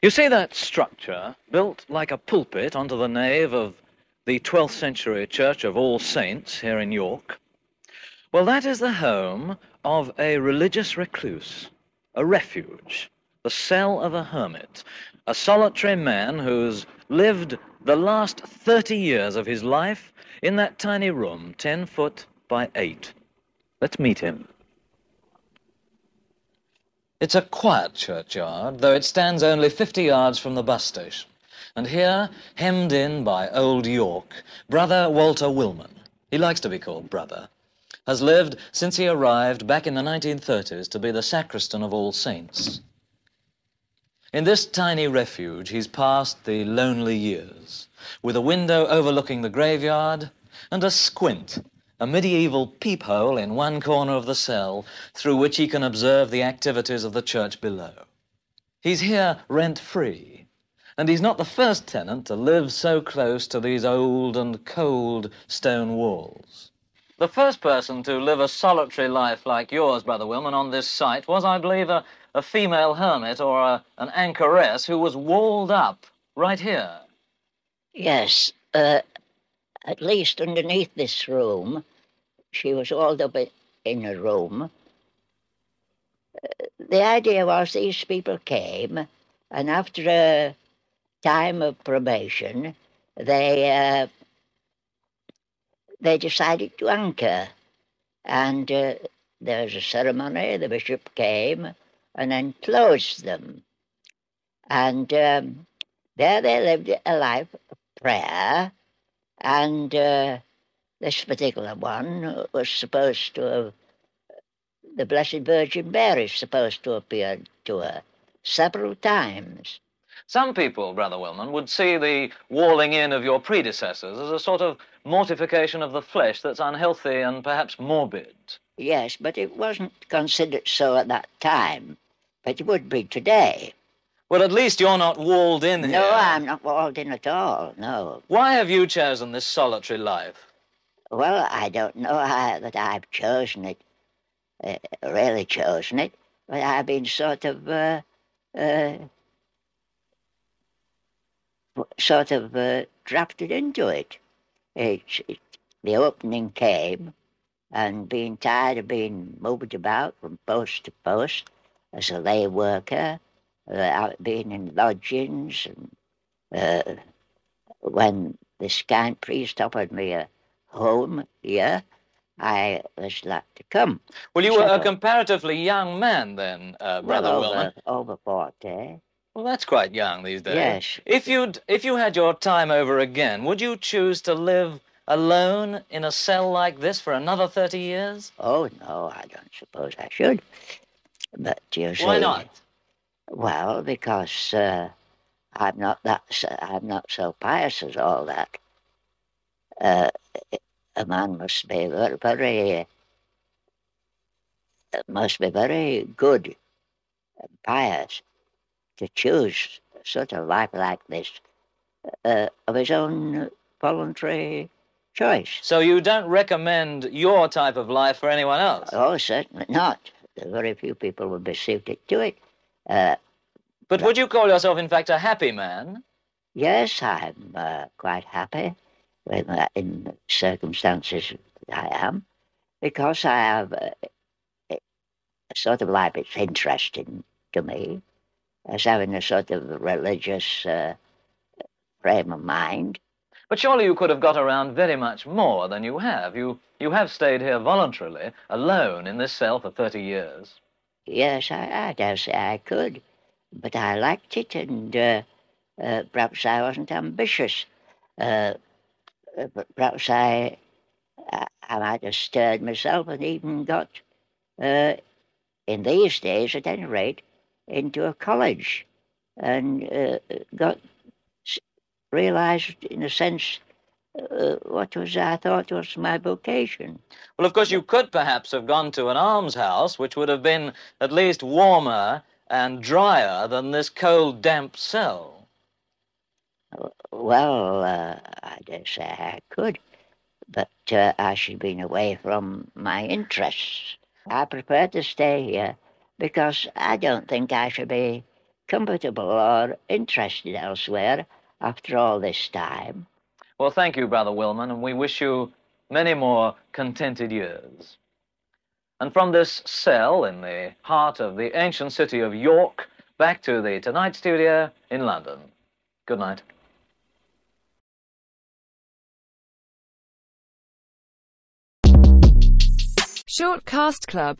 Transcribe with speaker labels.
Speaker 1: You see that structure built like a pulpit onto the nave of the 12th century Church of All Saints here in York? Well, that is the home of a religious recluse, a refuge, the cell of a hermit, a solitary man who's lived the last 30 years of his life in that tiny room, 10 foot by 8. Let's meet him. It's a quiet churchyard, though it stands only 50 yards from the bus station. And here, hemmed in by old York, Brother Walter Wilman, he likes to be called Brother, has lived since he arrived back in the 1930s to be the sacristan of All Saints. In this tiny refuge, he's passed the lonely years, with a window overlooking the graveyard and a squint, a medieval peephole in one corner of the cell through which he can observe the activities of the church below. He's here rent free, and he's not the first tenant to live so close to these old and cold stone walls. The first person to live a solitary life like yours, Brother Wilman, on this site was, I believe, a, a female hermit or a, an anchoress who was walled up right here.
Speaker 2: Yes, uh, at least underneath this room, she was all the way in a room. Uh, the idea was these people came, and after a time of probation, they uh, they decided to anchor, and uh, there was a ceremony. The bishop came, and then closed them. And um, there they lived a life of prayer, and uh, this particular one was supposed to have, the Blessed Virgin Mary is supposed to appear to her several times.
Speaker 1: Some people, Brother Wilman, would see the walling in of your predecessors as a sort of mortification of the flesh that's unhealthy and perhaps morbid.
Speaker 2: Yes, but it wasn't considered so at that time but it would be today.
Speaker 1: Well, at least you're not walled in here.
Speaker 2: No, I'm not walled in at all, no.
Speaker 1: Why have you chosen this solitary life?
Speaker 2: Well, I don't know how, that I've chosen it, uh, really chosen it, but I've been sort of, uh, uh, sort of uh, drafted into it. It, it. The opening came, and being tired of being moved about from post to post, as a lay worker, uh, out being in lodgings. And, uh, when the kind priest offered me a home here, I was glad to come.
Speaker 1: Well, you were a comparatively young man then, uh, Brother
Speaker 2: well,
Speaker 1: Wilman.
Speaker 2: Over 40.
Speaker 1: Well, that's quite young these days.
Speaker 2: Yes.
Speaker 1: If you'd if you had your time over again, would you choose to live alone in a cell like this for another thirty years?
Speaker 2: Oh no, I don't suppose I should. But you see,
Speaker 1: why not?
Speaker 2: Well, because uh, I'm not that. I'm not so pious as all that. Uh, a man must be very, very must be very good and pious to choose sort of life like this uh, of his own voluntary choice.
Speaker 1: So you don't recommend your type of life for anyone else?
Speaker 2: Oh, certainly not very few people would be suited to it. Uh,
Speaker 1: but, but would you call yourself, in fact, a happy man?
Speaker 2: Yes, I'm uh, quite happy with, uh, in circumstances I am, because I have a, a sort of life that's interesting to me, as having a sort of religious uh, frame of mind.
Speaker 1: But surely you could have got around very much more than you have. You, you have stayed here voluntarily, alone in this cell for 30 years.
Speaker 2: Yes, I, I dare say I could. But I liked it, and uh, uh, perhaps I wasn't ambitious. Uh, uh perhaps I, I, I, might have stirred myself and even got, uh, in these days at any rate, into a college and uh, got realized, in a sense, uh, what was I thought was my vocation.
Speaker 1: Well, of course, you could perhaps have gone to an almshouse, which would have been at least warmer and drier than this cold, damp cell.
Speaker 2: Well, uh, I dare say I could, but uh, I should have been away from my interests. I prefer to stay here because I don't think I should be comfortable or interested elsewhere after all this time.
Speaker 1: Well, thank you, Brother Wilman, and we wish you many more contented years. And from this cell in the heart of the ancient city of York, back to the Tonight Studio in London. Good night.
Speaker 3: Shortcast Club